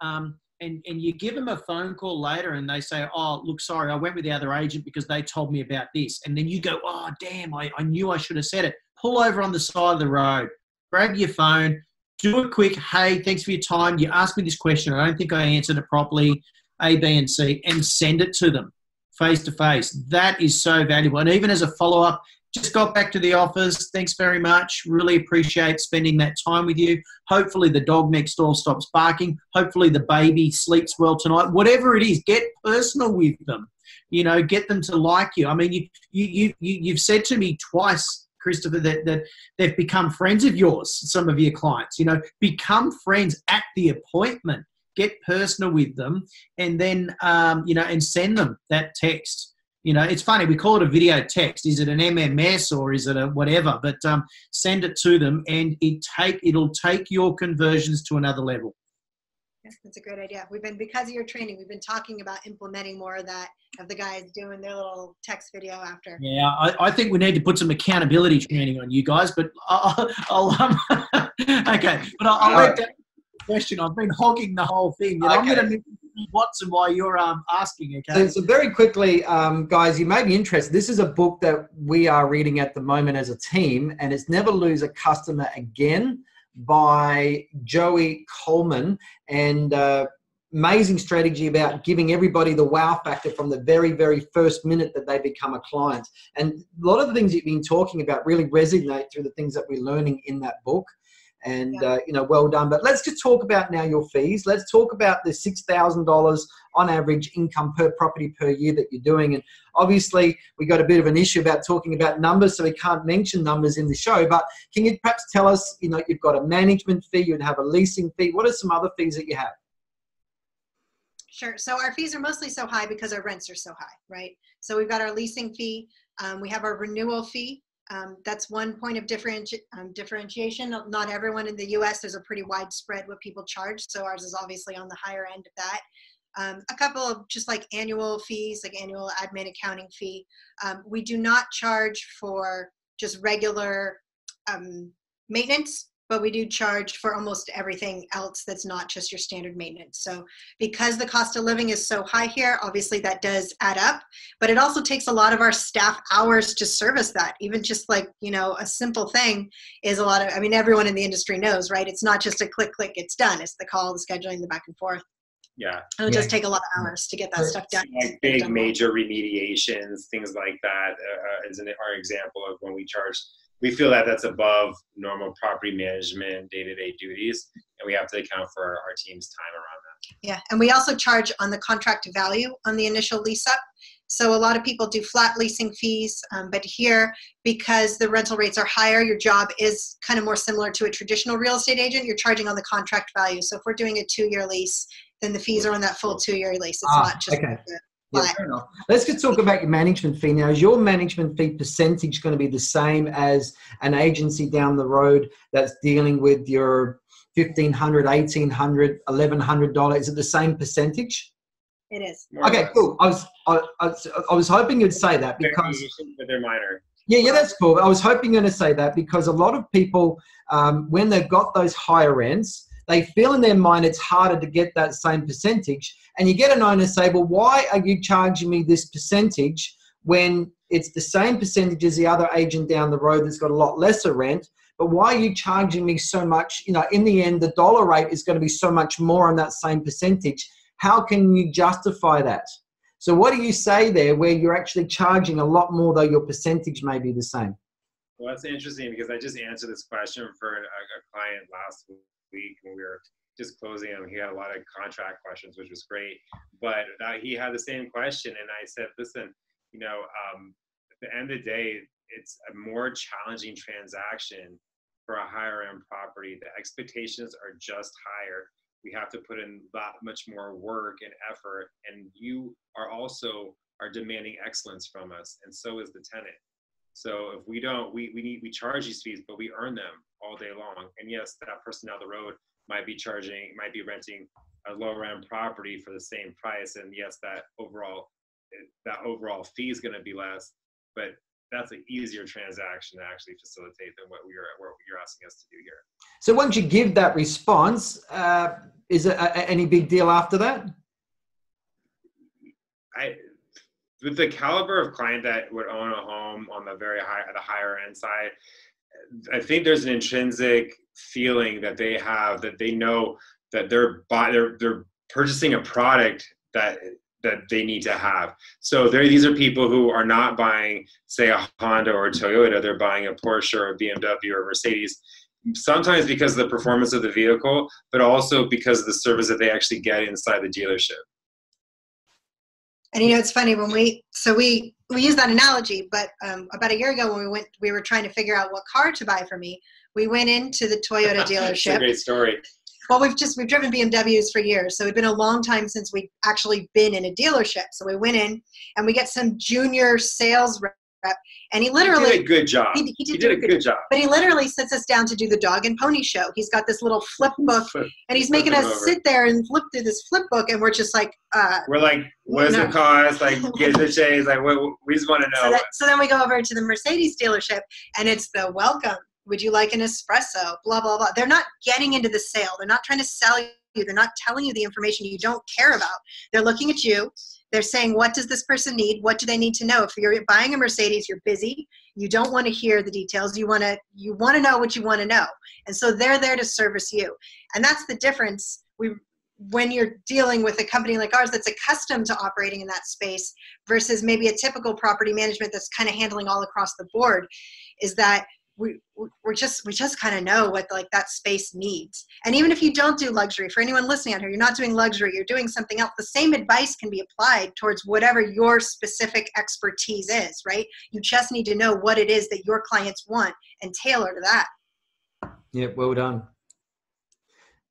Um, and, and you give them a phone call later and they say, Oh, look, sorry, I went with the other agent because they told me about this. And then you go, Oh, damn, I, I knew I should have said it. Pull over on the side of the road, grab your phone, do a quick, hey, thanks for your time. You asked me this question. I don't think I answered it properly, A, B, and C, and send it to them face to face. That is so valuable. And even as a follow up, just got back to the office. Thanks very much. Really appreciate spending that time with you. Hopefully, the dog next door stops barking. Hopefully, the baby sleeps well tonight. Whatever it is, get personal with them. You know, get them to like you. I mean, you, you, you, you- you've said to me twice, Christopher, that, that they've become friends of yours, some of your clients. You know, become friends at the appointment. Get personal with them, and then um, you know, and send them that text. You know, it's funny we call it a video text. Is it an MMS or is it a whatever? But um, send it to them, and it take it'll take your conversions to another level. Yeah, that's a great idea. We've been because of your training, we've been talking about implementing more of that of the guys doing their little text video after. Yeah, I, I think we need to put some accountability training on you guys. But I'll, I'll um, okay, but I'll, I'll let that question. I've been hogging the whole thing. And I'm going to Watson while you're um, asking. so, Okay. so very quickly, um, guys, you may be interested. This is a book that we are reading at the moment as a team, and it's Never Lose a Customer Again by Joey Coleman. And uh, amazing strategy about giving everybody the wow factor from the very, very first minute that they become a client. And a lot of the things you've been talking about really resonate through the things that we're learning in that book. And Yeah. uh, you know, well done. But let's just talk about now your fees. Let's talk about the six thousand dollars on average income per property per year that you're doing. And obviously, we got a bit of an issue about talking about numbers, so we can't mention numbers in the show. But can you perhaps tell us? You know, you've got a management fee, you'd have a leasing fee. What are some other fees that you have? Sure. So our fees are mostly so high because our rents are so high, right? So we've got our leasing fee. Um, we have our renewal fee. Um, that's one point of differenti- um, differentiation. Not everyone in the U.S. There's a pretty widespread what people charge. So ours is obviously on the higher end of that. Um, a couple of just like annual fees, like annual admin accounting fee. Um, we do not charge for just regular um, maintenance, but we do charge for almost everything else that's not just your standard maintenance. So because the cost of living is so high here, obviously that does add up, but it also takes a lot of our staff hours to service that. Even just like, you know, a simple thing is a lot of, I mean, everyone in the industry knows, right? It's not just a click, click, it's done. It's the call, the scheduling, the back and forth. Yeah, It'll Yeah. just take a lot of hours to get that stuff done. like big major remediations, things like that, uh, is an, our example of when we charge. We feel that that's above normal property management day-to-day duties, and we have to account for our, our team's time around that. Yeah, and we also charge on the contract value on the initial lease up. So a lot of people do flat leasing fees, um, but here, because the rental rates are higher, your job is kind of more similar to a traditional real estate agent. You're charging on the contract value. So if we're doing a two-year lease, then the fees are on that full two-year lease. It's Ah, not just okay. the- Yeah, fair enough. Let's just talk about your management fee now. Is your management fee percentage going to be the same as an agency down the road that's dealing with your $1,500, $1,800, $1,100? Is it the same percentage? it is. Okay, cool. I was, I, I, was- I was hoping you'd say that because but they're minor. yeah, yeah, that's cool. I was hoping you're going to say that because a lot of people, um, when they've got those higher rents, they feel in their mind it's harder to get that same percentage. And you get an owner say, well, why are you charging me this percentage when it's the same percentage as the other agent down the road that's got a lot lesser rent? but why are you charging me so much? You know, in the end, the dollar rate is going to be so much more on that same percentage. How can you justify that? So, what do you say there where you're actually charging a lot more, though your percentage may be the same? Well, that's interesting because I just answered this question for a, a client last week when we were just closing him. He had a lot of contract questions, which was great. But he had the same question, and I said, "Listen, you know, um, at the end of the day, it's a more challenging transaction for a higher end property. The expectations are just higher. We have to put in that much more work and effort, and you are also are demanding excellence from us, and so is the tenant. So if we don't, we, we need we charge these fees, but we earn them all day long. And yes, that person down the road might be charging, might be renting a lower end property for the same price. And yes, that overall that overall fee is going to be less, but that's an easier transaction to actually facilitate than what we are what you're asking us to do here. So once you give that response, uh, is it a, any big deal after that? I with the caliber of client that would own a home on the very high the higher end side, I think there's an intrinsic feeling that they have that they know that they're buy, they're they're purchasing a product that that they need to have. So there, these are people who are not buying, say, a Honda or a Toyota. They're buying a Porsche or a BMW or a Mercedes. Sometimes because of the performance of the vehicle, but also because of the service that they actually get inside the dealership. And you know, it's funny when we so we we use that analogy, but um, about a year ago when we went, we were trying to figure out what car to buy for me. We went into the Toyota dealership. great story. Well, we've just we've driven BMWs for years, so it's been a long time since we've actually been in a dealership. So we went in and we get some junior sales rep, and he literally he did a good job. He, he did, he did a good, good job. But he literally sits us down to do the dog and pony show. He's got this little flip book, and he's making us over. sit there and flip through this flip book, and we're just like, uh, we're like, what does no. it cost? Like, get the chase. Like, what, we just want to know. So, that, so then we go over to the Mercedes dealership, and it's the welcome would you like an espresso? Blah, blah, blah. They're not getting into the sale. They're not trying to sell you. They're not telling you the information you don't care about. They're looking at you. They're saying, what does this person need? What do they need to know? If you're buying a Mercedes, you're busy. You don't want to hear the details. You want to you want to know what you want to know. And so they're there to service you. And that's the difference. We when you're dealing with a company like ours that's accustomed to operating in that space versus maybe a typical property management that's kind of handling all across the board is that we we're just we just kind of know what like that space needs and even if you don't do luxury for anyone listening out here you're not doing luxury you're doing something else the same advice can be applied towards whatever your specific expertise is right you just need to know what it is that your clients want and tailor to that yeah well done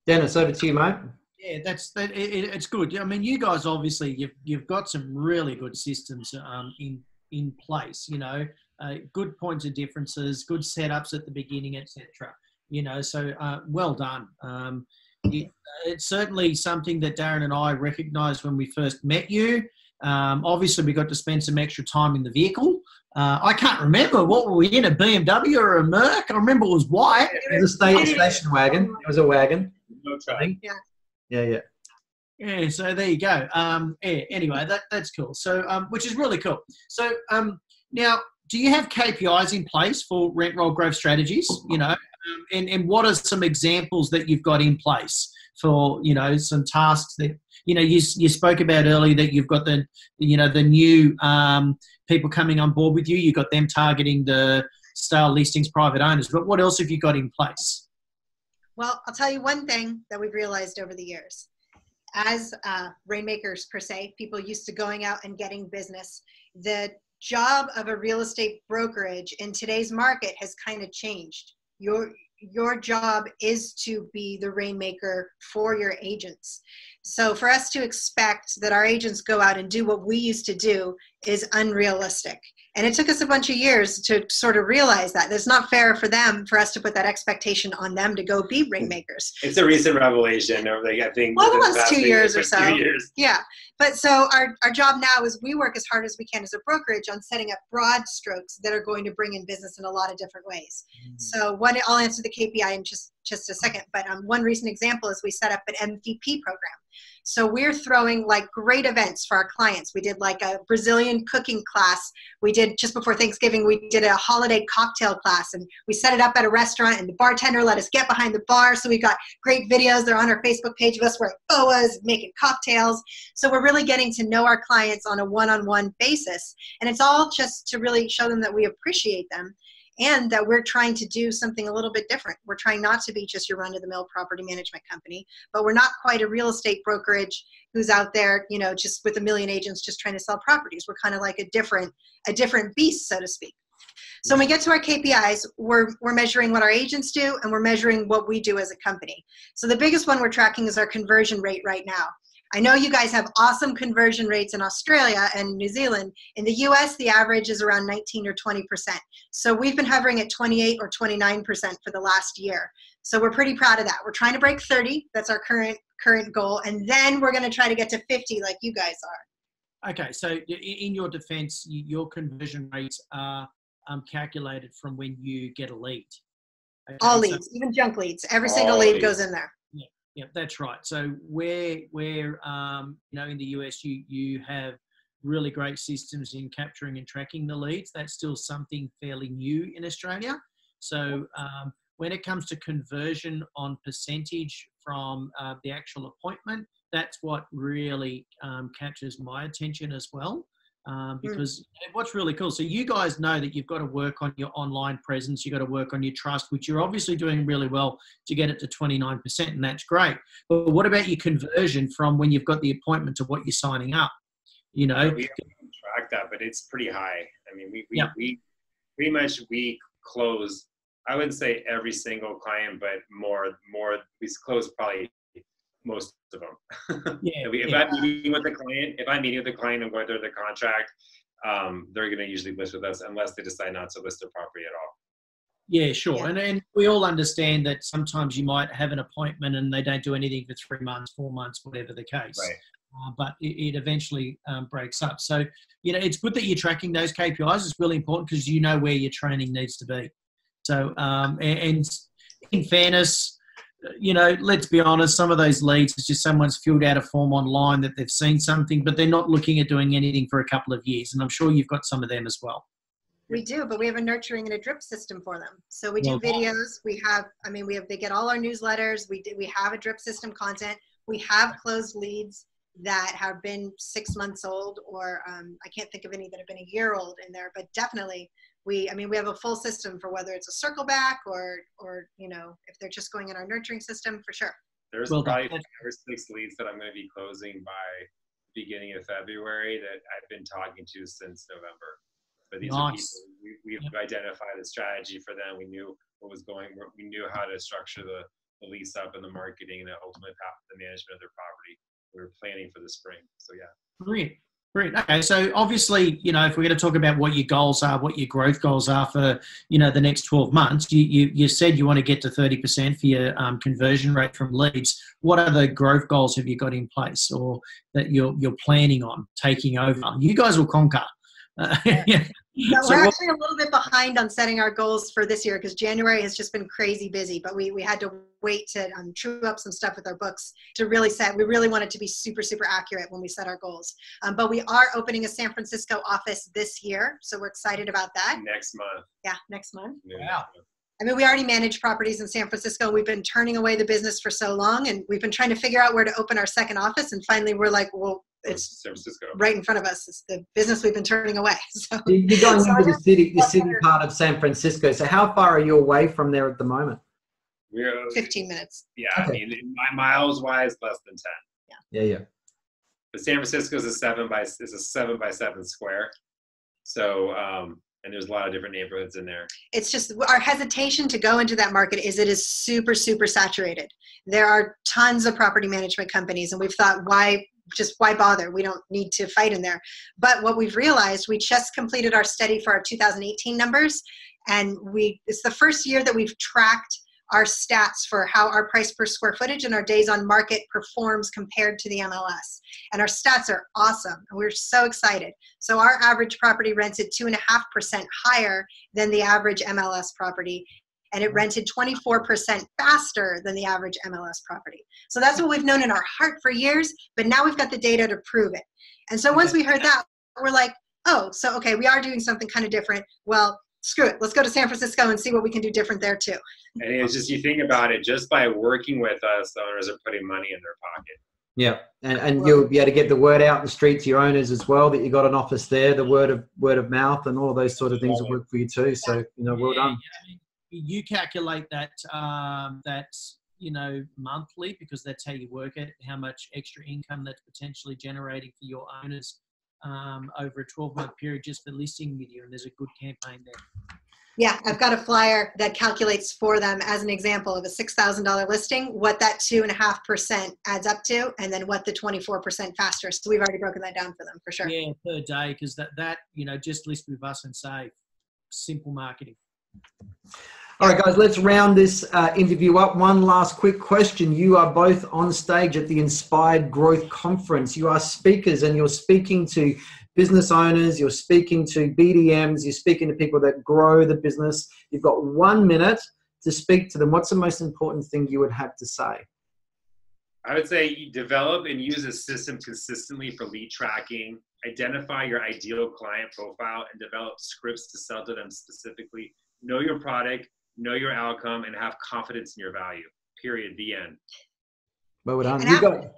dennis over to you mate yeah, that's that. It, it's good. I mean, you guys obviously you've you've got some really good systems um, in in place. You know, uh, good points of differences, good setups at the beginning, etc. You know, so uh, well done. Um, it, it's certainly something that Darren and I recognised when we first met you. Um, obviously, we got to spend some extra time in the vehicle. Uh, I can't remember what were we in a BMW or a Merc. I remember it was white. It was a state station wagon. It was a wagon. No Yeah. Yeah, yeah. Yeah, so there you go. Um, yeah, anyway, that, that's cool. So, um, which is really cool. So, um, now do you have KPIs in place for rent roll growth strategies? You know, um, and, and what are some examples that you've got in place for you know some tasks that you know you, you spoke about earlier that you've got the you know the new um, people coming on board with you. You've got them targeting the style listings, private owners. But what else have you got in place? Well, I'll tell you one thing that we've realized over the years. As uh, rainmakers per se, people used to going out and getting business. The job of a real estate brokerage in today's market has kind of changed. Your your job is to be the rainmaker for your agents. So for us to expect that our agents go out and do what we used to do is unrealistic. And it took us a bunch of years to sort of realize that. It's not fair for them, for us to put that expectation on them to go be rainmakers. It's a recent revelation over the, I think, well, the last two years or so. Years. Yeah. But so our, our job now is we work as hard as we can as a brokerage on setting up broad strokes that are going to bring in business in a lot of different ways. Mm-hmm. So one, I'll answer the KPI in just just a second. But um, one recent example is we set up an MVP program. So we're throwing like great events for our clients. We did like a Brazilian cooking class. We did just before Thanksgiving, we did a holiday cocktail class and we set it up at a restaurant and the bartender let us get behind the bar. So we've got great videos. They're on our Facebook page of us wearing boas, making cocktails. So we're really getting to know our clients on a one-on-one basis. And it's all just to really show them that we appreciate them and that we're trying to do something a little bit different. We're trying not to be just your run of the mill property management company, but we're not quite a real estate brokerage who's out there, you know, just with a million agents just trying to sell properties. We're kind of like a different a different beast, so to speak. So when we get to our KPIs, we're, we're measuring what our agents do and we're measuring what we do as a company. So the biggest one we're tracking is our conversion rate right now. I know you guys have awesome conversion rates in Australia and New Zealand. In the US, the average is around 19 or 20%. So we've been hovering at 28 or 29% for the last year. So we're pretty proud of that. We're trying to break 30. That's our current current goal. And then we're going to try to get to 50 like you guys are. Okay, so in your defense, your conversion rates are um, calculated from when you get a lead. Okay, All leads, so, even junk leads. Every single lead leads. goes in there. Yeah, that's right. So where where um, you know in the US you you have really great systems in capturing and tracking the leads. That's still something fairly new in Australia. So um, when it comes to conversion on percentage from uh, the actual appointment, that's what really um, catches my attention as well um, hmm. because mm. what's really cool so you guys know that you've got to work on your online presence you've got to work on your trust which you're obviously doing really well to get it to 29% and that's great but what about your conversion from when you've got the appointment to what you're signing up you know we track that but it's pretty high i mean we we, yeah. we pretty much we close i wouldn't say every single client but more more we close probably most of them. Yeah. if yeah. I'm meeting with the client, if I'm meeting with the client and going through the contract, um, they're going to usually list with us unless they decide not to list their property at all. Yeah, sure. Yeah. And, and we all understand that sometimes you might have an appointment and they don't do anything for three months, four months, whatever the case. Right. Uh, but it, it eventually um, breaks up. So, you know, it's good that you're tracking those KPIs. It's really important because you know where your training needs to be. So, um, and, and in fairness, you know, let's be honest, some of those leads is just someone's filled out a form online that they've seen something, but they're not looking at doing anything for a couple of years. And I'm sure you've got some of them as well. We do, but we have a nurturing and a drip system for them. So we do well, videos. We have, I mean, we have, they get all our newsletters. We do, we have a drip system content. We have closed leads that have been six months old, or um, I can't think of any that have been a year old in there, but definitely we i mean we have a full system for whether it's a circle back or or you know if they're just going in our nurturing system for sure. There's well, probably five or six leads that i'm going to be closing by beginning of february that i've been talking to since november. But these nice. are people we, we've yep. identified a strategy for them. We knew what was going we knew how to structure the, the lease up and the marketing and the ultimate path the management of their property. We were planning for the spring so yeah. Great Great. Okay. So obviously, you know, if we're going to talk about what your goals are, what your growth goals are for, you know, the next 12 months, you, you, you said you want to get to 30% for your um, conversion rate from leads. What other growth goals have you got in place or that you're, you're planning on taking over? You guys will conquer. Uh, yeah. No, so we're actually a little bit behind on setting our goals for this year because January has just been crazy busy. But we we had to wait to um, true up some stuff with our books to really set. We really wanted to be super super accurate when we set our goals. Um, but we are opening a San Francisco office this year, so we're excited about that. Next month. Yeah, next month. Yeah. I mean, we already manage properties in San Francisco. We've been turning away the business for so long, and we've been trying to figure out where to open our second office. And finally, we're like, well, it's San Francisco. right in front of us. It's the business we've been turning away. So you're going so into the city, the city part of San Francisco. So how far are you away from there at the moment? We're 15 minutes. Yeah, okay. I mean, my miles wise, less than 10. Yeah. Yeah, yeah. But San Francisco is a seven by is a seven by seven square. So um, and there's a lot of different neighborhoods in there. It's just our hesitation to go into that market is it is super super saturated. There are tons of property management companies, and we've thought why just why bother? We don't need to fight in there. But what we've realized, we just completed our study for our 2018 numbers, and we it's the first year that we've tracked our stats for how our price per square footage and our days on market performs compared to the MLS. And our stats are awesome. And we're so excited. So our average property rents at two and a half percent higher than the average MLS property. And it rented 24% faster than the average MLS property. So that's what we've known in our heart for years, but now we've got the data to prove it. And so once we heard that, we're like, oh, so okay, we are doing something kind of different. Well, screw it, let's go to San Francisco and see what we can do different there too. And it's just you think about it, just by working with us, the owners are putting money in their pocket. Yeah, and, and you'll be able to get the word out in the street to your owners as well that you got an office there. The word of word of mouth and all those sort of things will work for you too. So you know, well done. You calculate that um, that you know monthly because that's how you work it. How much extra income that's potentially generating for your owners um, over a 12 month period just for listing with you, and there's a good campaign there. Yeah, I've got a flyer that calculates for them as an example of a $6,000 listing, what that 2.5% adds up to, and then what the 24% faster. So we've already broken that down for them for sure. Yeah, per day, because that, that, you know, just list with us and save. Simple marketing. All right, guys, let's round this uh, interview up. One last quick question. You are both on stage at the Inspired Growth Conference. You are speakers and you're speaking to business owners, you're speaking to BDMs, you're speaking to people that grow the business. You've got one minute to speak to them. What's the most important thing you would have to say? I would say develop and use a system consistently for lead tracking, identify your ideal client profile, and develop scripts to sell to them specifically. Know your product, know your outcome, and have confidence in your value. Period. The end. Well done. You go.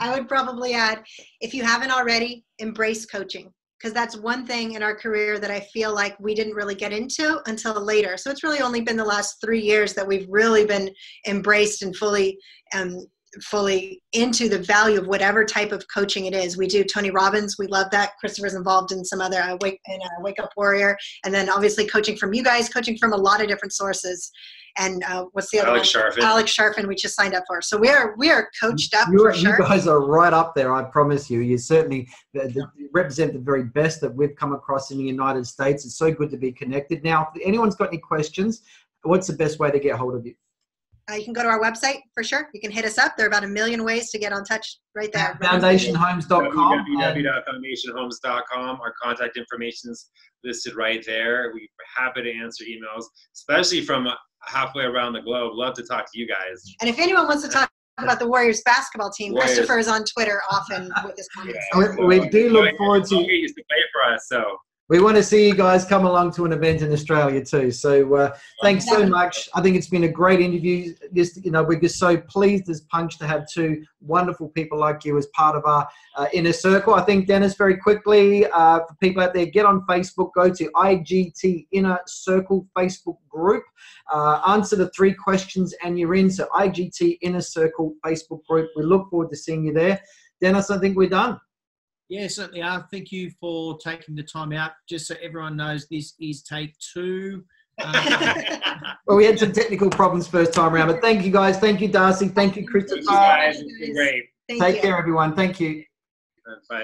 I would probably add, if you haven't already, embrace coaching because that's one thing in our career that I feel like we didn't really get into until later. So it's really only been the last three years that we've really been embraced and fully um, fully into the value of whatever type of coaching it is. We do Tony Robbins. We love that. Christopher's involved in some other uh, wake in uh, Wake Up Warrior, and then obviously coaching from you guys, coaching from a lot of different sources and uh, what's the other Alex one? Charfen. Alex Charfen. We just signed up for. So we are we are coached up you, for you guys are right up there. I promise you. You certainly the, the, represent the very best that we've come across in the United States. It's so good to be connected. Now, if anyone's got any questions, what's the best way to get hold of you? Uh, you can go to our website for sure. You can hit us up. There are about a million ways to get on touch right there. Foundationhomes.com. www.foundationhomes.com. Our contact information is listed right there. We're happy to answer emails, especially from halfway around the globe. Love to talk to you guys. And if anyone wants to talk about the Warriors basketball team, Warriors. Christopher is on Twitter often with his comments. We- we do look forward to- He used to play for us, so We want to see you guys come along to an event in Australia too. So uh, thanks so much. I think it's been a great interview. Just you know, we're just so pleased as Punch to have two wonderful people like you as part of our uh, inner circle. I think Dennis, very quickly uh, for people out there, get on Facebook, go to IGT Inner Circle Facebook group, uh, answer the three questions, and you're in. So IGT Inner Circle Facebook group. We look forward to seeing you there. Dennis, I think we're done. Yeah, certainly are. Thank you for taking the time out. Just so everyone knows, this is take two. Um, Well, we had some technical problems first time around, but thank you guys. Thank you, Darcy. Thank you, Christopher. Thank you guys, it's been great. Thank Take you. care, everyone. Thank you. Bye.